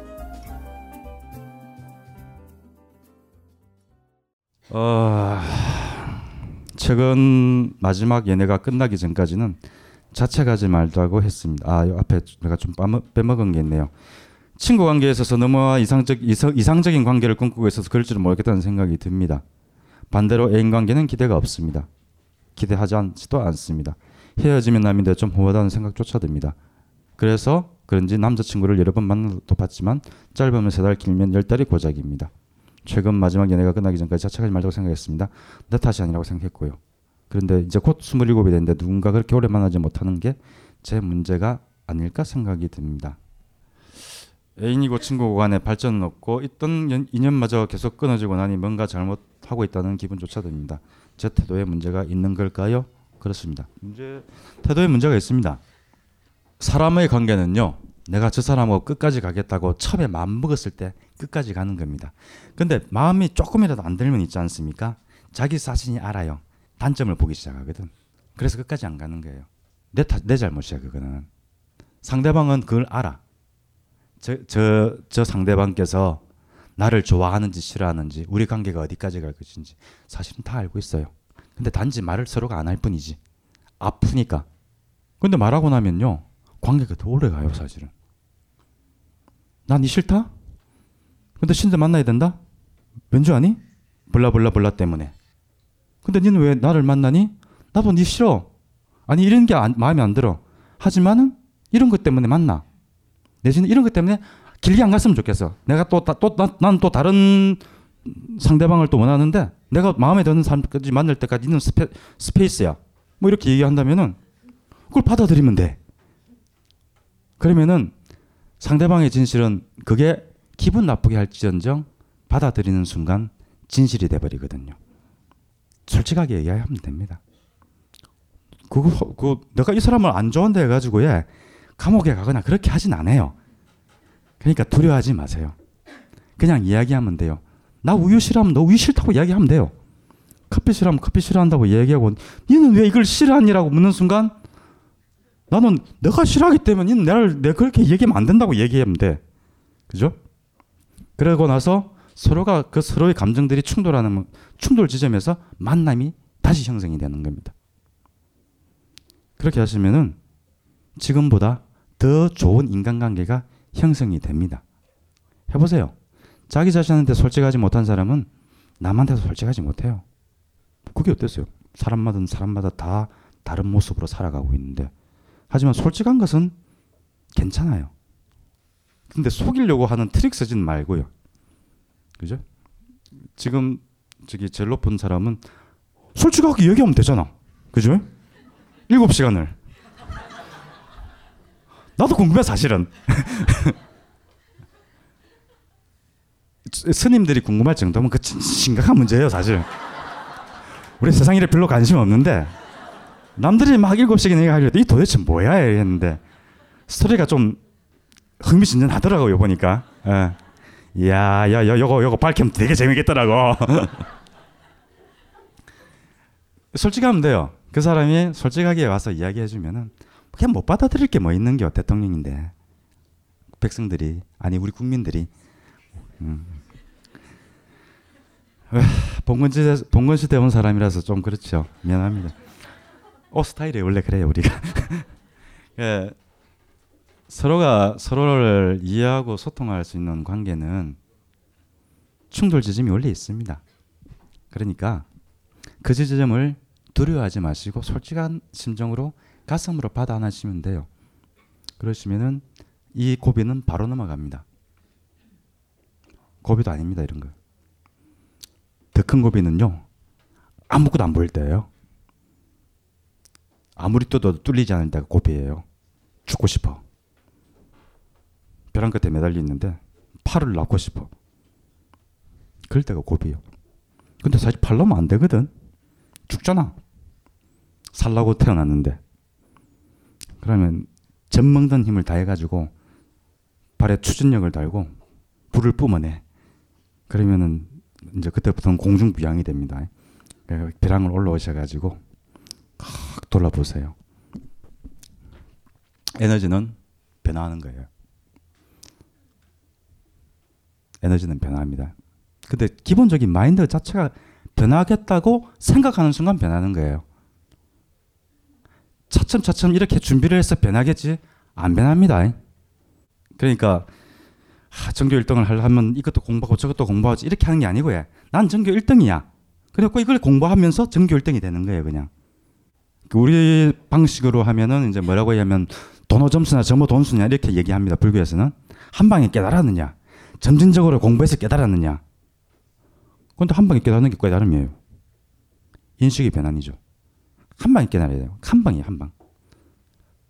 어, 최근 마지막 예내가 끝나기 전까지는 자책하지 말자고 했습니다. 아, 요 앞에 내가 좀 빼먹은 게 있네요. 친구 관계에 있어서 너무나 이상적, 이상, 이상적인 관계를 꿈꾸고 있어서 그럴 줄은 모르겠다는 생각이 듭니다. 반대로 애인 관계는 기대가 없습니다. 기대하지 않지도 않습니다. 헤어지면 남인데 좀 후하다는 생각조차 듭니다. 그래서 그런지 남자친구를 여러 번 만나도 봤지만 짧으면 세 달 길면 열 달이 고작입니다. 최근 마지막 연애가 끝나기 전까지 자책하지 말자고 생각했습니다. 내 탓이 아니라고 생각했고요. 그런데 이제 곧 27이 됐는데 누군가 그렇게 오래 만나지 못하는 게 제 문제가 아닐까 생각이 듭니다. 애인이고 친구고 간에 발전은 없고 있던 인연마저 계속 끊어지고 나니 뭔가 잘못하고 있다는 기분조차 듭니다. 제 태도에 문제가 있는 걸까요? 그렇습니다. 문제 태도에 문제가 있습니다. 사람의 관계는요. 내가 저 사람하고 끝까지 가겠다고 처음에 마음 먹었을 때 끝까지 가는 겁니다. 근데 마음이 조금이라도 안 들면 있지 않습니까? 자기 자신이 알아요. 단점을 보기 시작하거든. 그래서 끝까지 안 가는 거예요. 내, 타, 내 잘못이야, 그거는. 상대방은 그걸 알아. 저, 저, 저 상대방께서 나를 좋아하는지 싫어하는지, 우리 관계가 어디까지 갈 것인지 사실은 다 알고 있어요. 근데 단지 말을 서로가 안 할 뿐이지. 아프니까. 근데 말하고 나면요. 관계가 더 오래 가요, 사실은. 난이 싫다? 근데 신들 만나야 된다? 왠줄 아니? 블라블라블라 때문에. 근데 니는 왜 나를 만나니? 나도 니 싫어. 아니 이런 게 안, 마음에 안 들어. 하지만은 이런 것 때문에 만나. 내지는 이런 것 때문에 길게 안 갔으면 좋겠어. 내가 또또난 또 다른 상대방을 또 원하는데 내가 마음에 드는 사람까지 만날 때까지 있는 스페, 스페이스야. 뭐 이렇게 얘기한다면은 그걸 받아들이면 돼. 그러면은 상대방의 진실은 그게 기분 나쁘게 할지언정 받아들이는 순간 진실이 돼버리거든요. 솔직하게 얘기하면 됩니다. 그거 그 내가 이 사람을 안 좋아한다 해가지고 예 감옥에 가거나 그렇게 하진 않아요. 그러니까 두려워하지 마세요. 그냥 이야기하면 돼요. 나 우유 싫어하면 너 우유 싫다고 이야기하면 돼요. 커피 싫어하면 커피 싫어한다고 얘기하고 니는 왜 이걸 싫어하니라고 묻는 순간 나는 내가 싫어하기 때문에 나를 내가 그렇게 얘기하면 안 된다고 얘기하면 돼. 그죠? 그러고 나서 서로가 그 서로의 감정들이 충돌하는 충돌 지점에서 만남이 다시 형성이 되는 겁니다. 그렇게 하시면은 지금보다 더 좋은 인간관계가 형성이 됩니다. 해보세요. 자기 자신한테 솔직하지 못한 사람은 남한테도 솔직하지 못해요. 그게 어땠어요? 사람마다 사람마다 다 다른 모습으로 살아가고 있는데 하지만 솔직한 것은 괜찮아요. 근데 속이려고 하는 트릭 쓰진 말고요. 그죠? 지금 저기 제일 높은 사람은 솔직하게 얘기하면 되잖아. 그죠? 일곱 시간을. 나도 궁금해 사실은. 스님들이 궁금할 정도면 그 심각한 문제예요 사실. 우리 세상 일에 별로 관심 없는데 남들이 막 일곱 시간 얘기하려고 이 도대체 뭐야 했는데 스토리가 좀 흥미진진하더라고요 보니까. 예. 이야, 야, 야, 요거, 요거 밝히면 되게 재밌겠더라고. 솔직하면 돼요. 그 사람이 솔직하게 와서 이야기해주면은 그냥 못 받아들일 게 뭐 있는 게 대통령인데 백성들이 아니 우리 국민들이 음. 봉건시대 봉건시대 온 사람이라서 좀 그렇죠. 미안합니다. 옷 스타일이 원래 그래요 우리가. 예, 서로가 서로를 이해하고 소통할 수 있는 관계는 충돌 지점이 원래 있습니다. 그러니까 그 지점을 두려워하지 마시고 솔직한 심정으로 가슴으로 받아 안으시면 돼요. 그러시면은 이 고비는 바로 넘어갑니다. 고비도 아닙니다 이런 거. 더 큰 고비는요 아무것도 안 보일 때예요. 아무리 떠도 뚫리지 않을 때가 고비예요. 죽고 싶어. 벼랑 끝에 매달려 있는데 팔을 낳고 싶어. 그럴 때가 고비요. 근데 사실 팔 놓으면 안 되거든. 죽잖아. 살라고 태어났는데. 그러면 젖먹는 힘을 다해가지고 발에 추진력을 달고 불을 뿜어내. 그러면은 이제 그때부터는 공중부양이 됩니다. 벼랑을 올라오셔가지고 확 돌아보세요. 에너지는 변화하는 거예요. 에너지는 변화합니다. 근데 기본적인 마인드 자체가 변하겠다고 생각하는 순간 변하는 거예요. 차츰차츰 이렇게 준비를 해서 변하겠지? 안 변합니다. 그러니까 아, 전교 1등을 하려면 이것도 공부하고 저것도 공부하지 이렇게 하는 게 아니고 해. 난 전교 1등이야. 그래갖고 이걸 공부하면서 전교 1등이 되는 거예요, 그냥. 우리 방식으로 하면은 이제 뭐라고 하냐면 도노 점수나 점호 돈수냐 이렇게 얘기합니다. 불교에서는 한 방에 깨달았느냐, 점진적으로 공부해서 깨달았느냐. 근데 한 방에 깨달는 게 깨달음이에요. 인식의 변환이죠. 한 방에 깨달아야 돼요. 한 방이 한 방.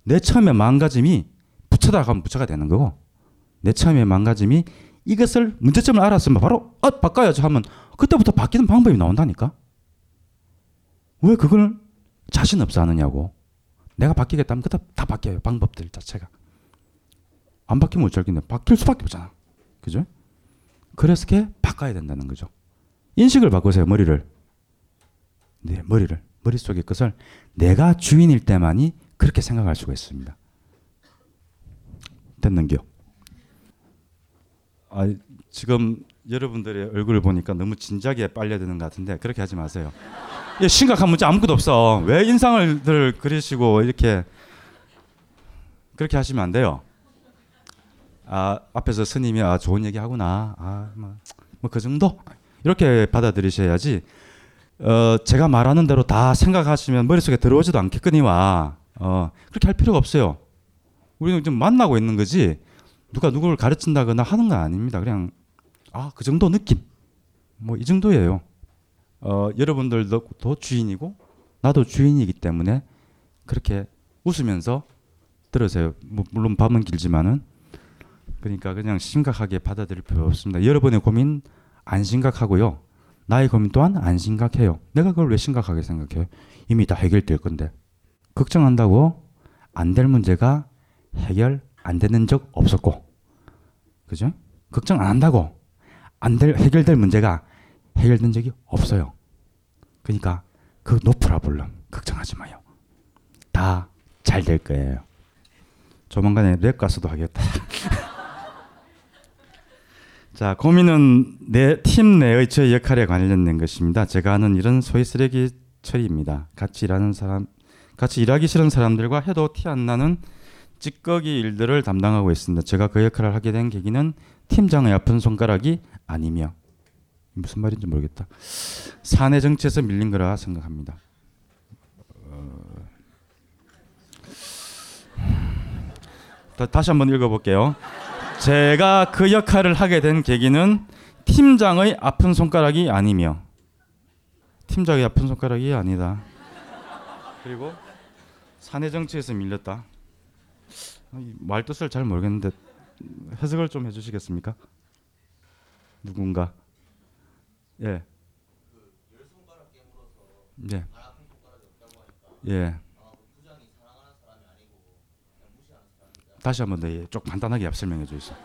내 처음에 마음가짐이 부처다 가면 부처가 되는 거고 내 처음에 마음가짐이 이것을 문제점을 알았으면 바로 어 바꿔야죠 하면 그때부터 바뀌는 방법이 나온다니까. 왜 그걸 자신 없어 하느냐고. 내가 바뀌겠다면 그때 다 바뀌어요. 방법들 자체가. 안 바뀌면 어쩔 겠네. 바뀔 수밖에 없잖아. 그죠? 그래서 게 바꿔야 된다는 거죠. 인식을 바꾸세요. 머리를. 네, 머리를. 머릿속의 것을 내가 주인일 때만이 그렇게 생각할 수가 있습니다. 됐는겨. 아, 지금 여러분들의 얼굴을 보니까 너무 진지하게 빨려드는 것 같은데 그렇게 하지 마세요. 예, 심각한 문제 아무것도 없어. 왜 인상을 그리시고 이렇게 그렇게 하시면 안 돼요. 아 앞에서 스님이 아 좋은 얘기 하구나. 아뭐그 정도? 이렇게 받아들이셔야지. 어 제가 말하는 대로 다 생각하시면 머릿속에 들어오지도 않겠거니와. 어 그렇게 할 필요가 없어요. 우리는 좀 만나고 있는 거지. 누가 누구를 가르친다거나 하는 건 아닙니다. 그냥 아 그 정도 느낌. 뭐 이 정도예요 어 여러분들도 도 주인이고 나도 주인이기 때문에 그렇게 웃으면서 들으세요 뭐 물론 밤은 길지만은 그러니까 그냥 심각하게 받아들일 필요 없습니다. 여러분의 고민 안 심각하고요. 나의 고민 또한 안 심각해요. 내가 그걸 왜 심각하게 생각해요? 이미 다 해결될 건데. 걱정한다고 안 될 문제가 해결 안 되는 적 없었고. 그죠? 걱정 안 한다고 안 될 해결될 문제가 해결된 적이 없어요. 그러니까 그 노프라블럼 걱정하지 마요. 다 잘 될 거예요. 조만간에 랩 가수도 하겠다. 자, 고민은 내 팀 내의 저 역할에 관련된 것입니다. 제가 하는 일은 소위 쓰레기 처리입니다. 같이 일하는 사람, 같이 일하기 싫은 사람들과 해도 티 안 나는 찌꺼기 일들을 담당하고 있습니다. 제가 그 역할을 하게 된 계기는 팀장의 아픈 손가락이 아니며 무슨 말인지 모르겠다. 사내 정치에서 밀린 거라 생각합니다. 어... 다시 한번 읽어볼게요. 제가 그 역할을 하게 된 계기는 팀장의 아픈 손가락이 아니며 팀장의 아픈 손가락이 아니다. 그리고 사내 정치에서 밀렸다. 말 뜻을 잘 모르겠는데 해석을 좀 해주시겠습니까? 누군가? 예. 예. 예. 다시 한번 더좀 간단하게 설명해 주세요.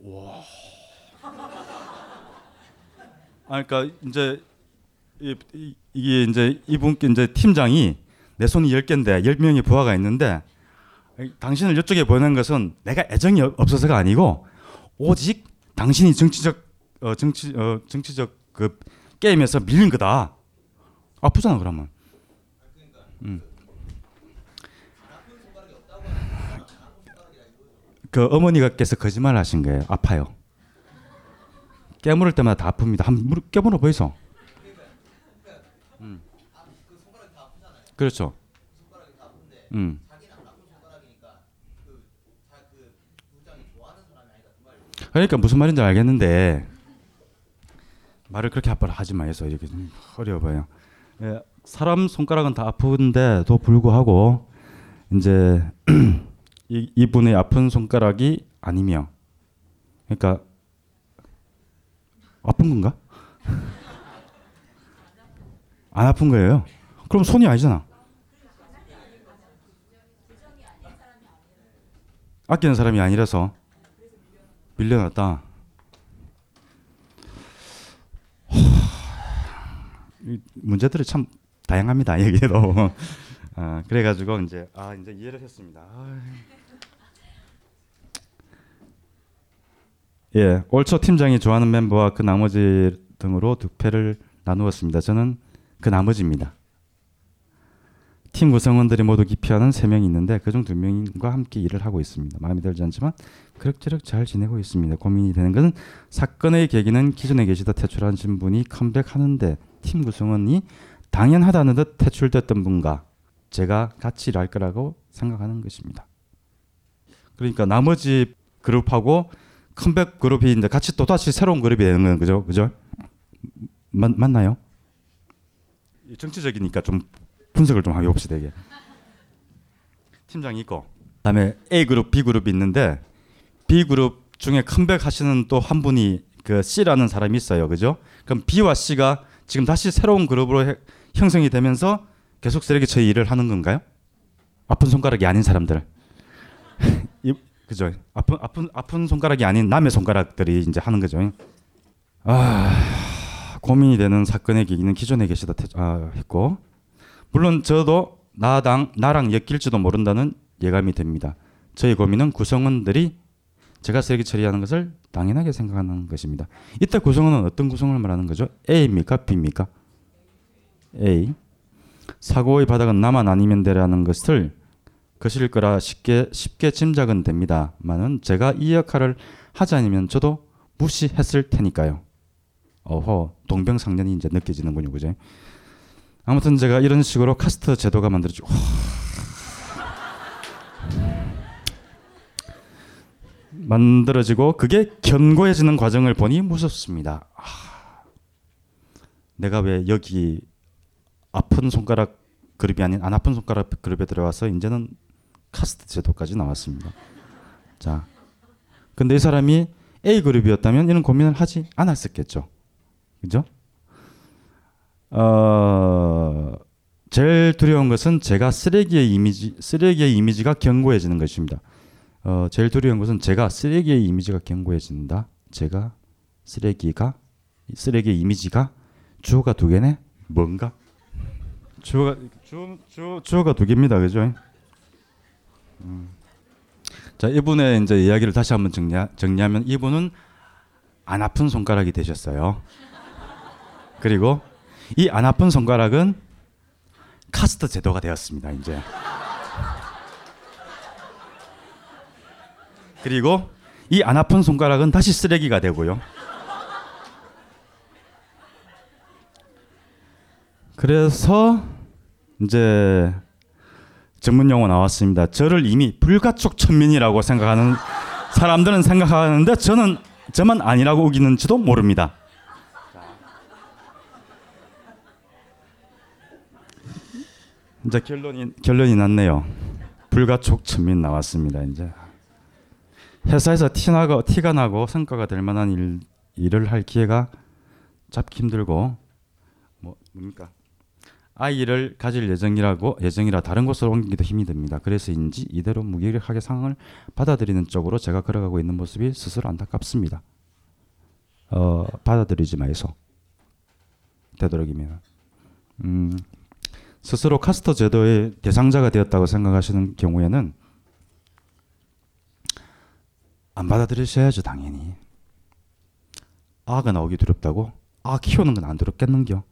와. 아 그러니까 이제 이게 이제 이분께 이제 팀장이 내 손이 10개인데 10명의 부하가 있는데 당신을 이쪽에 보내는 것은 내가 애정이 없어서가 아니고 오직 당신이 정치적 어 정치 어 정치적 그 게임에서 밀린 거다. 아프잖아 그러면. 음. 그 어머니가께서 거짓말 하신 거예요. 아파요. 깨물을 때마다 다 아픕니다. 한번 깨물어 보이소. 음. 그렇죠. 음. 그러니까 무슨 말인지 알겠는데 말을 그렇게 아빠를 하지 마해서 이렇게 어려워요. 예, 사람 손가락은 다 아픈데도 불구하고 이제 이, 이분의 아픈 손가락이 아니며 그러니까 아픈 건가? 안 아픈 거예요. 그럼 손이 아니잖아. 아끼는 사람이 아니라서 밀려났다. 문제들이 참 다양합니다. 여기도. 아, 그래가지고 이제 아 이제 이해를 했습니다. 아. 예, 올초 팀장이 좋아하는 멤버와 그 나머지 등으로 득패를 나누었습니다. 저는 그 나머지입니다. 팀 구성원들이 모두 기피하는 세 명이 있는데 그중 두 명과 함께 일을 하고 있습니다. 마음에 들지 않지만 그럭저럭 잘 지내고 있습니다. 고민이 되는 것은 사건의 계기는 기존에 계시다 퇴출하신 분이 컴백하는데 팀 구성원이 당연하다는 듯 퇴출됐던 분과 제가 같이 일할 거라고 생각하는 것입니다. 그러니까 나머지 그룹하고 컴백 그룹이 이제 같이 또 다시 새로운 그룹이 되는 거죠, 그죠? 맞, 맞나요? 정치적이니까 좀 분석을 좀 해봅시다 이게. 팀장이 있고, 그다음에 A 그룹, B 그룹이 있는데 B 그룹 중에 컴백 하시는 또 한 분이 그 C라는 사람이 있어요, 그죠? 그럼 B와 C가 지금 다시 새로운 그룹으로 해, 형성이 되면서 계속 쓰레기 처리 일을 하는 건가요? 아픈 손가락이 아닌 사람들. 그죠? 아픈 아픈 아픈 손가락이 아닌 남의 손가락들이 이제 하는 거죠. 아 고민이 되는 사건의 계기는 기존에 계시다 아, 했고 물론 저도 나당 나랑 엮일지도 모른다는 예감이 됩니다. 저희 고민은 구성원들이 제가 쓰레기 처리하는 것을 당연하게 생각하는 것입니다. 이때 구성원은 어떤 구성을 말하는 거죠? A입니까? B입니까? A. 사고의 바닥은 나만 아니면 되라는 것을 것일 거라 쉽게 쉽게 짐작은 됩니다만은 제가 이 역할을 하지 않으면 저도 무시했을 테니까요. 어허 동병상련이 이제 느껴지는군요, 그죠? 아무튼 제가 이런 식으로 카스트 제도가 만들어지고 만들어지고 그게 견고해지는 과정을 보니 무섭습니다. 아, 내가 왜 여기 아픈 손가락 그룹이 아닌 안 아픈 손가락 그룹에 들어와서 이제는 카스트 제도까지 나왔습니다. 자, 근데 이 사람이 A 그룹이었다면 이런 고민을 하지 않았었겠죠. 그죠? 어, 제일 두려운 것은 제가 쓰레기의 이미지, 쓰레기의 이미지가 견고해지는 것입니다. 어, 제일 두려운 것은 제가 쓰레기의 이미지가 견고해진다. 제가 쓰레기가 쓰레기의 이미지가 주어가 두 개네. 뭔가 주어가 주, 주, 주어가 두 개입니다. 그죠? 음. 자 이분의 이제 이야기를 다시 한번 정리 정리하면 이분은 안 아픈 손가락이 되셨어요. 그리고 이 안 아픈 손가락은 카스트 제도가 되었습니다. 이제. 그리고 이 안 아픈 손가락은 다시 쓰레기가 되고요. 그래서 이제 전문 용어 나왔습니다. 저를 이미 불가촉 천민이라고 생각하는 사람들은 생각하는데 저는 저만 아니라고 우기는지도 모릅니다. 이제 결론이 결론이 났네요. 불가촉 천민 나왔습니다. 이제 회사에서 티나고 티가 나고 성과가 될 만한 일, 일을 할 기회가 잡기 힘들고 뭐 뭡니까 아이를 가질 예정이라고 예정이라 다른 곳으로 옮기기도 힘이 듭니다. 그래서인지 이대로 무기력하게 상황을 받아들이는 쪽으로 제가 걸어가고 있는 모습이 스스로 안타깝습니다. 어, 받아들이지 마이소. 되도록이면 음, 스스로 카스터 제도의 대상자가 되었다고 생각하시는 경우에는 안 받아들이셔야죠 당연히. 아가 나오기 두렵다고? 아 키우는 건 안 두렵겠는겨?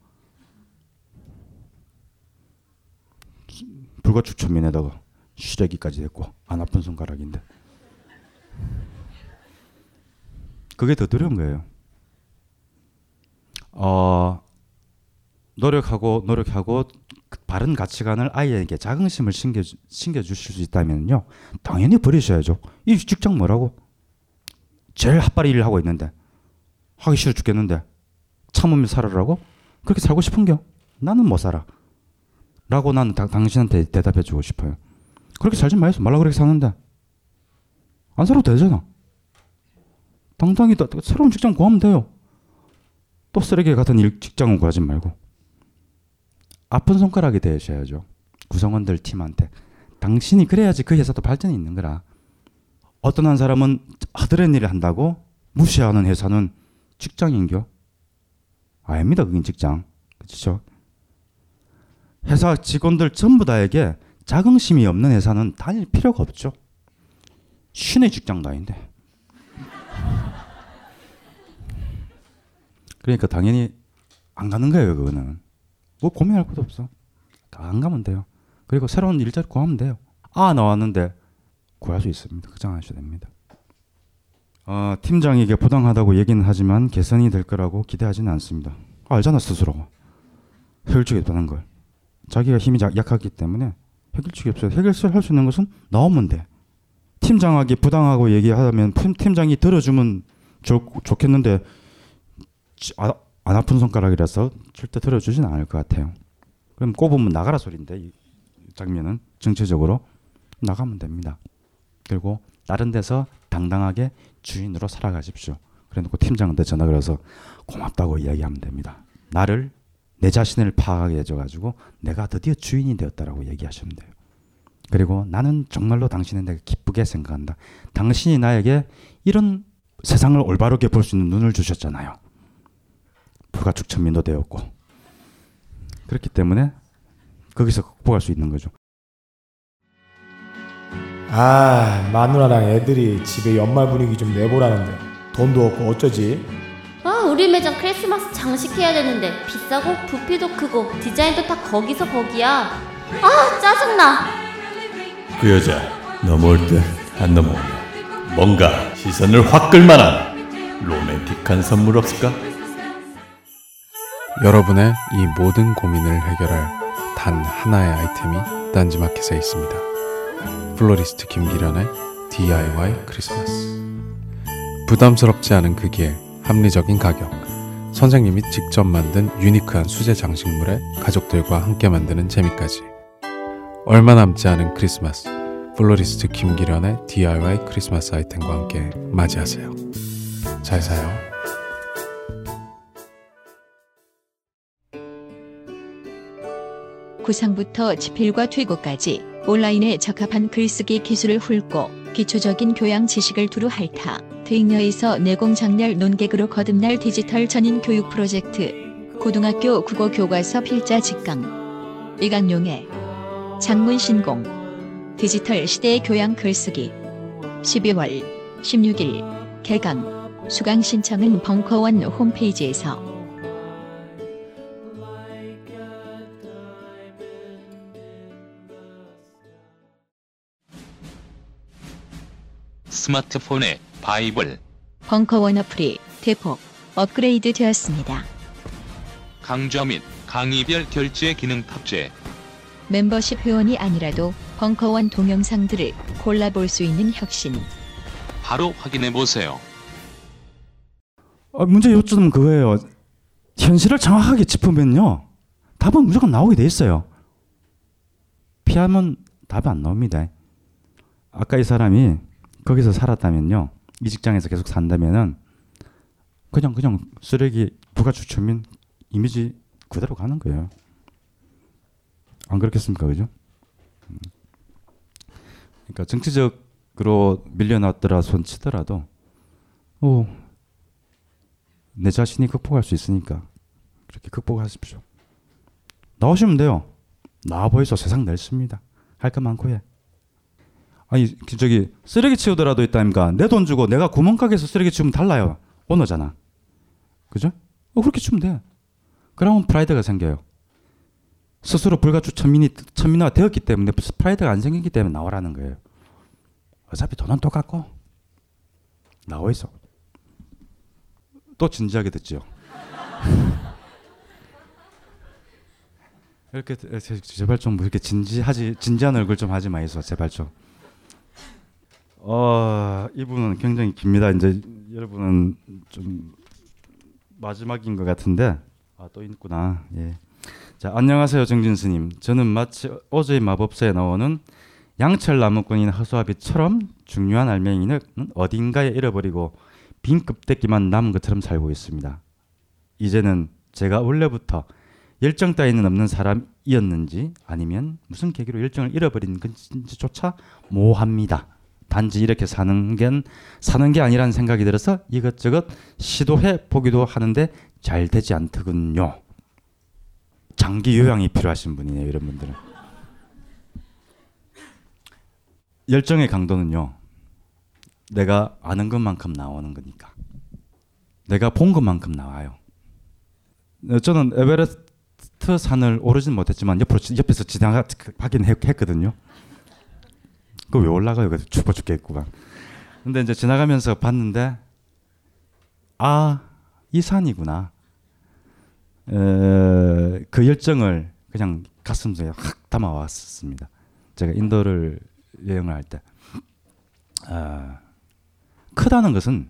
불가축천민에다가 시래기까지 됐고 안 아픈 손가락인데 그게 더 두려운 거예요. 어, 노력하고 노력하고 그 바른 가치관을 아이에게 자긍심을 심겨 심겨 주실 수 있다면요 당연히 버리셔야죠. 이 직장 뭐라고? 제일 핫바리 일을 하고 있는데 하기 싫어 죽겠는데 참으며 살아라고? 그렇게 살고 싶은겨? 나는 못 살아. 라고 나는 다, 당신한테 대답해 주고 싶어요. 그렇게 살지 말서 말라 그렇게 사는데 안 살아도 되잖아. 당당히 또 새로운 직장 구하면 돼요. 또 쓰레기 같은 일 직장은 구하지 말고 아픈 손가락이 되셔야죠. 구성원들 팀한테 당신이 그래야지 그 회사도 발전이 있는 거라. 어떤 한 사람은 하드렛 일을 한다고 무시하는 회사는 직장인겨? 아닙니다. 그긴 직장. 그렇죠? 회사 직원들 전부 다에게 자긍심이 없는 회사는 다닐 필요가 없죠. 신의 직장도 아닌데. 그러니까 당연히 안 가는 거예요, 그거는. 뭐 고민할 것도 없어. 안 가면 돼요. 그리고 새로운 일자리 구하면 돼요. 아, 나왔는데 구할 수 있습니다. 걱정하셔도 됩니다. 어, 팀장에게 부당하다고 얘기는 하지만 개선이 될 거라고 기대하지는 않습니다. 알잖아, 스스로가. 효율적이 없다는 걸. 자기가 힘이 약하기 때문에 해결책이 없어요. 해결을 할 수 있는 것은 나오면 돼. 팀장에게 부당하고 얘기하면 팀장이 들어주면 좋, 좋겠는데 아, 안 아픈 손가락이라서 절대 들어주진 않을 것 같아요. 그럼 꼽으면 나가라 소리인데 이 장면은 정체적으로 나가면 됩니다. 그리고 다른 데서 당당하게 주인으로 살아가십시오. 그래놓고 팀장한테 전화 걸어서 고맙다고 이야기하면 됩니다. 나를 내 자신을 파악하게 해줘가지고 내가 드디어 주인이 되었다라고 얘기하시면 돼요. 그리고 나는 정말로 당신을 내가 기쁘게 생각한다. 당신이 나에게 이런 세상을 올바르게 볼 수 있는 눈을 주셨잖아요. 불가축 천민도 되었고 그렇기 때문에 거기서 극복할 수 있는 거죠. 아 마누라랑 애들이 집에 연말 분위기 좀 내보라는데 돈도 없고 어쩌지? 아 우리 매장 크리스마스 장식해야 되는데 비싸고 부피도 크고 디자인도 다 거기서 거기야. 아 짜증나. 그 여자 넘어올 듯 안 넘어오네. 뭔가 시선을 확 끌만한 로맨틱한 선물 없을까? 여러분의 이 모든 고민을 해결할 단 하나의 아이템이 딴지마켓에 있습니다. 플로리스트 김기련의 DIY 크리스마스. 부담스럽지 않은 크기에 합리적인 가격. 선생님이 직접 만든 유니크한 수제 장식물에 가족들과 함께 만드는 재미까지. 얼마 남지 않은 크리스마스. 플로리스트 김기련의 DIY 크리스마스 아이템과 함께 맞이하세요. 잘 사요. 구상부터 집필과 퇴고까지 온라인에 적합한 글쓰기 기술을 훑고 기초적인 교양 지식을 두루 핥아 대잉여에서 내공 작렬 논객으로 거듭날 디지털 전인 교육 프로젝트 고등학교 국어 교과서 필자 직강. 이강용의 장문 신공. 디지털 시대의 교양 글쓰기. 12월 16일 개강. 수강 신청은 벙커원 홈페이지에서 스마트폰의 바이블 벙커원 어플이 대폭 업그레이드 되었습니다. 강좌 및 강의별 결제 기능 탑재 멤버십 회원이 아니라도 벙커원 동영상들을 골라볼 수 있는 혁신. 바로 확인해 보세요. 어, 문제 요점은 그거예요. 현실을 정확하게 짚으면요. 답은 무조건 나오게 돼 있어요. 피하면 답이 안 나옵니다. 아까 이 사람이 거기서 살았다면요. 이 직장에서 계속 산다면은 그냥 그냥 쓰레기 부가 추첨인 이미지 그대로 가는 거예요. 안 그렇겠습니까, 그죠? 음. 그러니까 정치적으로 밀려났더라 손치더라도, 오, 내 자신이 극복할 수 있으니까 그렇게 극복하십시오. 나오시면 돼요. 나와 보이소 세상 넓습니다. 할거 많고 해. 아니 그 저기 쓰레기 치우더라도 있다니까 내 돈 주고 내가 구멍가게에서 쓰레기 치우면 달라요. 오너잖아. 그죠? 어, 그렇게 치우면 돼. 그러면 프라이드가 생겨요. 스스로 불가주 천민이 천민화가 되었기 때문에 프라이드가 안 생기기 때문에 나오라는 거예요. 어차피 돈은 똑같고 나와 있어. 또 진지하게 듣죠. 이렇게 제발 좀 이렇게 진지하지 진지한 얼굴 좀 하지 마이소 제발 좀. 어 이분은 굉장히 깁니다. 이제 여러분은 좀 마지막인 것 같은데 아 또 있구나. 예. 자 안녕하세요 정진 스님. 저는 마치 어제의 마법사에 나오는 양철 나무꾼인 허수아비처럼 중요한 알맹이는 어딘가에 잃어버리고 빈 껍데기만 남은 것처럼 살고 있습니다. 이제는 제가 원래부터 열정 따위는 없는 사람이었는지 아니면 무슨 계기로 열정을 잃어버린 건지조차 모호합니다. 단지 이렇게 사는 게 사는 게 아니라는 생각이 들어서 이것저것 시도해 보기도 하는데 잘 되지 않더군요. 장기 요양이 필요하신 분이네요, 이런 분들은. 열정의 강도는요. 내가 아는 것만큼 나오는 거니까. 내가 본 것만큼 나와요. 저는 에베레스트 산을 오르진 못했지만 옆으로 옆에서 지나가긴 했거든요. 그 왜 올라가요? 그래서 죽어 죽겠구만. 근데 이제 지나가면서 봤는데 아, 이 산이구나. 에, 그 열정을 그냥 가슴속에 확 담아왔습니다. 제가 인도를 여행을 할 때. 아, 크다는 것은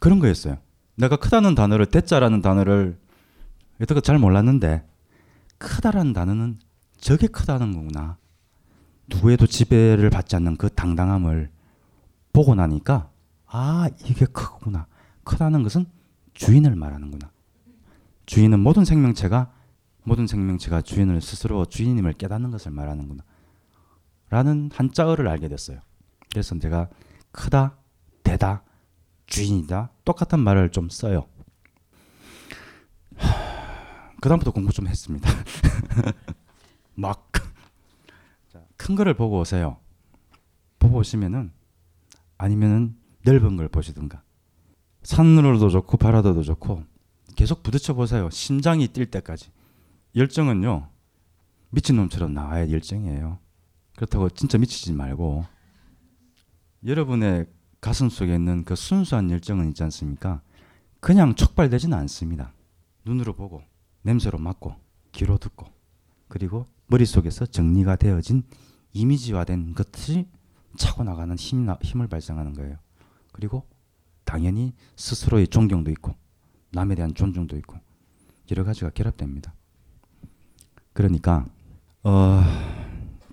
그런 거였어요. 내가 크다는 단어를 대자라는 단어를 여태껏 잘 몰랐는데 크다라는 단어는 저게 크다는 거구나. 누구에도 지배를 받지 않는 그 당당함을 보고 나니까 아 이게 크구나. 크다는 것은 주인을 말하는구나. 주인은 모든 생명체가 모든 생명체가 주인을 스스로 주인임을 깨닫는 것을 말하는구나. 라는 한자어를 알게 됐어요. 그래서 제가 크다, 대다, 주인이다 똑같은 말을 좀 써요. 그다음부터 공부 좀 했습니다. 막 큰 거를 보고 오세요. 보고 오시면은 아니면은 넓은 걸 보시든가 산으로도 좋고 바라도도 좋고 계속 부딪혀 보세요. 심장이 뛸 때까지. 열정은요. 미친놈처럼 나와야 열정이에요. 그렇다고 진짜 미치지 말고 여러분의 가슴 속에 있는 그 순수한 열정은 있지 않습니까? 그냥 촉발되지는 않습니다. 눈으로 보고 냄새로 맡고 귀로 듣고 그리고 머릿속에서 정리가 되어진 이미지화된 것들이 차고 나가는 힘, 힘을 발생하는 거예요. 그리고 당연히 스스로의 존경도 있고 남에 대한 존중도 있고 여러 가지가 결합됩니다. 그러니까 어,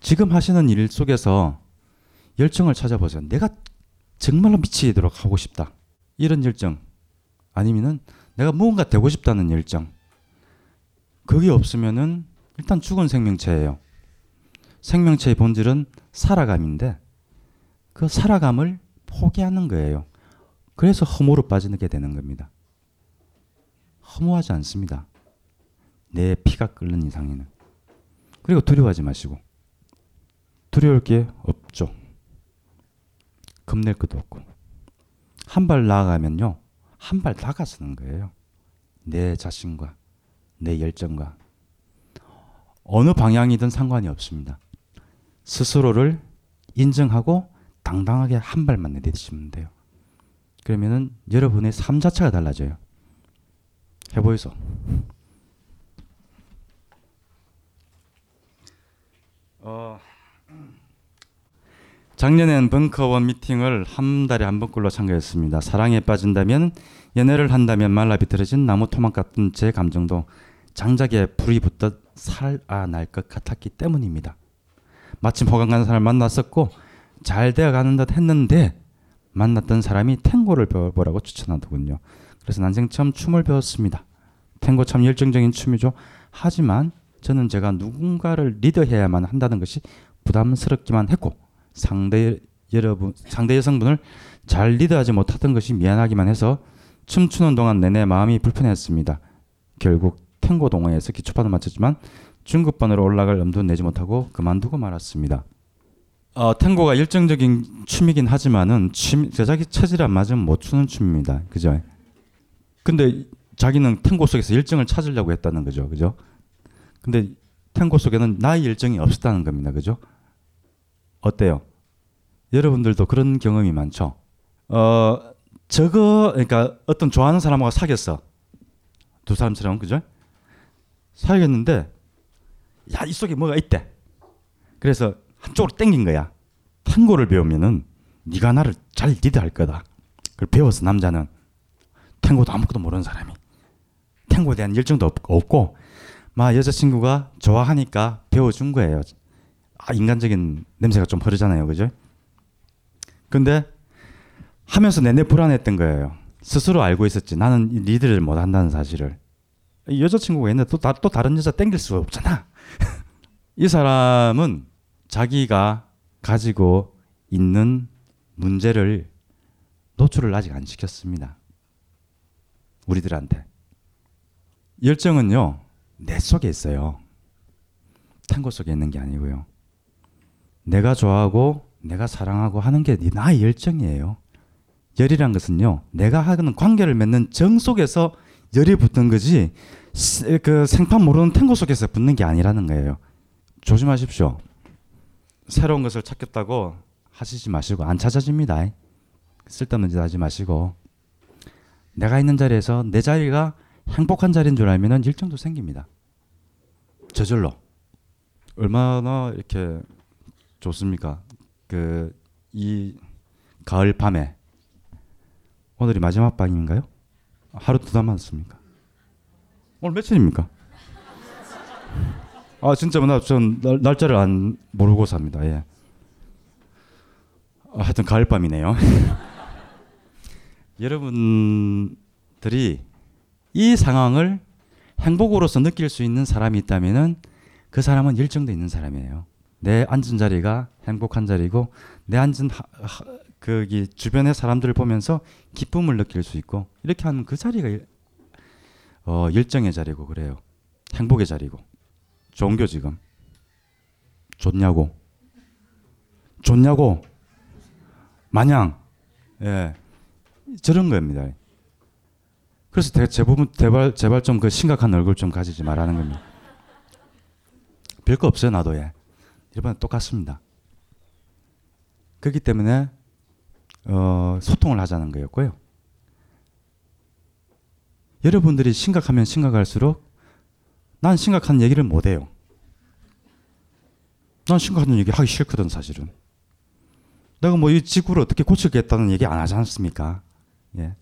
지금 하시는 일 속에서 열정을 찾아보세요. 내가 정말로 미치도록 하고 싶다. 이런 열정 아니면은 내가 무언가 되고 싶다는 열정. 그게 없으면은 일단 죽은 생명체예요. 생명체의 본질은 살아감인데 그 살아감을 포기하는 거예요. 그래서 허무로 빠지게 되는 겁니다. 허무하지 않습니다. 내 피가 끓는 이상에는. 그리고 두려워하지 마시고. 두려울 게 없죠. 겁낼 것도 없고. 한 발 나아가면요. 한발 나가서는 거예요. 내 자신과 내 열정과 어느 방향이든 상관이 없습니다. 스스로를 인정하고 당당하게 한 발만 내딛으시면 돼요. 그러면은 여러분의 삶 자체가 달라져요. 해보이소. 어, 작년엔 벙커원 미팅을 한 달에 한 번꼴로 참가했습니다. 사랑에 빠진다면 연애를 한다면 말라 비틀어진 나무 토막 같은 제 감정도 장작에 불이 붙듯 살아날 것 같았기 때문입니다. 마침 호감 가는 사람을 만났었고 잘 되어 가는 듯 했는데 만났던 사람이 탱고를 배워보라고 추천하더군요. 그래서 난생 처음 춤을 배웠습니다. 탱고 참 열정적인 춤이죠. 하지만 저는 제가 누군가를 리드해야만 한다는 것이 부담스럽기만 했고 상대 여러분 상대 여성분을 잘 리드하지 못했던 것이 미안하기만 해서 춤추는 동안 내내 마음이 불편했습니다. 결국 탱고 동호회에서 기초반을 마쳤지만 중급반으로 올라갈 엄두는 내지 못하고 그만두고 말았습니다. 어, 탱고가 열정적인 춤이긴 하지만은 춤, 자기 체질 안 맞으면 못 추는 춤입니다. 그죠? 근데 자기는 탱고 속에서 열정을 찾으려고 했다는 거죠. 그죠? 근데 탱고 속에는 나의 열정이 없었다는 겁니다. 그죠? 어때요? 여러분들도 그런 경험이 많죠? 어, 저거, 그러니까 어떤 좋아하는 사람하고 사귀었어. 두 사람처럼, 그죠? 사귀었는데, 야, 이 속에 뭐가 있대. 그래서 한쪽으로 땡긴 거야. 탱고를 배우면은 네가 나를 잘 리드할 거다. 그걸 배워서 남자는 탱고도 아무것도 모르는 사람이 탱고에 대한 열정도 없 고 막 여자친구가 좋아하니까 배워준 거예요. 아, 인간적인 냄새가 좀 흐르잖아요. 그죠? 근데 하면서 내내 불안했던 거예요. 스스로 알고 있었지. 나는 리드를 못 한다는 사실을. 여자친구가 있는데 또, 또 다른 여자 땡길 수가 없잖아. 이 사람은 자기가 가지고 있는 문제를 노출을 아직 안 시켰습니다. 우리들한테. 열정은요, 내 속에 있어요. 탱고 속에 있는 게 아니고요. 내가 좋아하고 내가 사랑하고 하는 게 나의 열정이에요. 열이란 것은요, 내가 하는 관계를 맺는 정 속에서 열이 붙는 거지, 그 생판 모르는 탱고 속에서 붙는 게 아니라는 거예요. 조심하십시오. 새로운 것을 찾겠다고 하시지 마시고 안 찾아집니다. 쓸데없는 짓 하지 마시고 내가 있는 자리에서 내 자리가 행복한 자리인 줄 알면 일정도 생깁니다. 저절로 얼마나 이렇게 좋습니까? 그 이 가을 밤에 오늘이 마지막 밤인가요? 하루 두 남았습니까? 오늘 며칠입니까? 아 진짜 나전 날짜를 안 모르고 삽니다. 예. 아, 하여튼 가을밤이네요. 여러분들이 이 상황을 행복으로서 느낄 수 있는 사람이 있다면은 그 사람은 열정도 있는 사람이에요. 내 앉은 자리가 행복한 자리고 내 앉은 하, 하, 거기 주변의 사람들을 보면서 기쁨을 느낄 수 있고 이렇게 하는 그 자리가 어, 열정의 자리고 그래요. 행복의 자리고. 종교 지금 좋냐고 좋냐고 마냥 예 저런 겁니다 그래서 대, 제부분 제발 제발 좀 그 심각한 얼굴 좀 가지지 말라는 겁니다. 별거 없어요 나도 예. 일반 똑같습니다. 그렇기 때문에 어, 소통을 하자는 거였고요. 여러분들이 심각하면 심각할수록 난 심각한 얘기를 못 해요. 난 심각한 얘기 하기 싫거든 사실은. 내가 뭐 이 지구를 어떻게 고치겠다는 얘기 안 하지 않습니까? 예.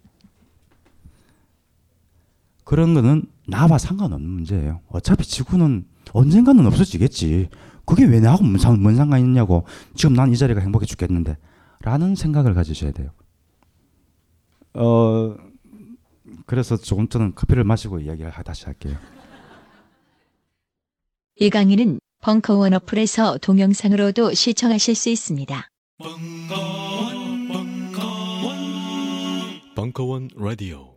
그런 거는 나와 상관없는 문제예요. 어차피 지구는 언젠가는 없어지겠지. 그게 왜 나하고 뭔, 상, 뭔 상관이 있냐고. 지금 난 이 자리가 행복해 죽겠는데. 라는 생각을 가지셔야 돼요. 어, 그래서 조금 저는 커피를 마시고 이야기를 다시 할게요. 이 강의는 벙커원 어플에서 동영상으로도 시청하실 수 있습니다. 벙커원 라디오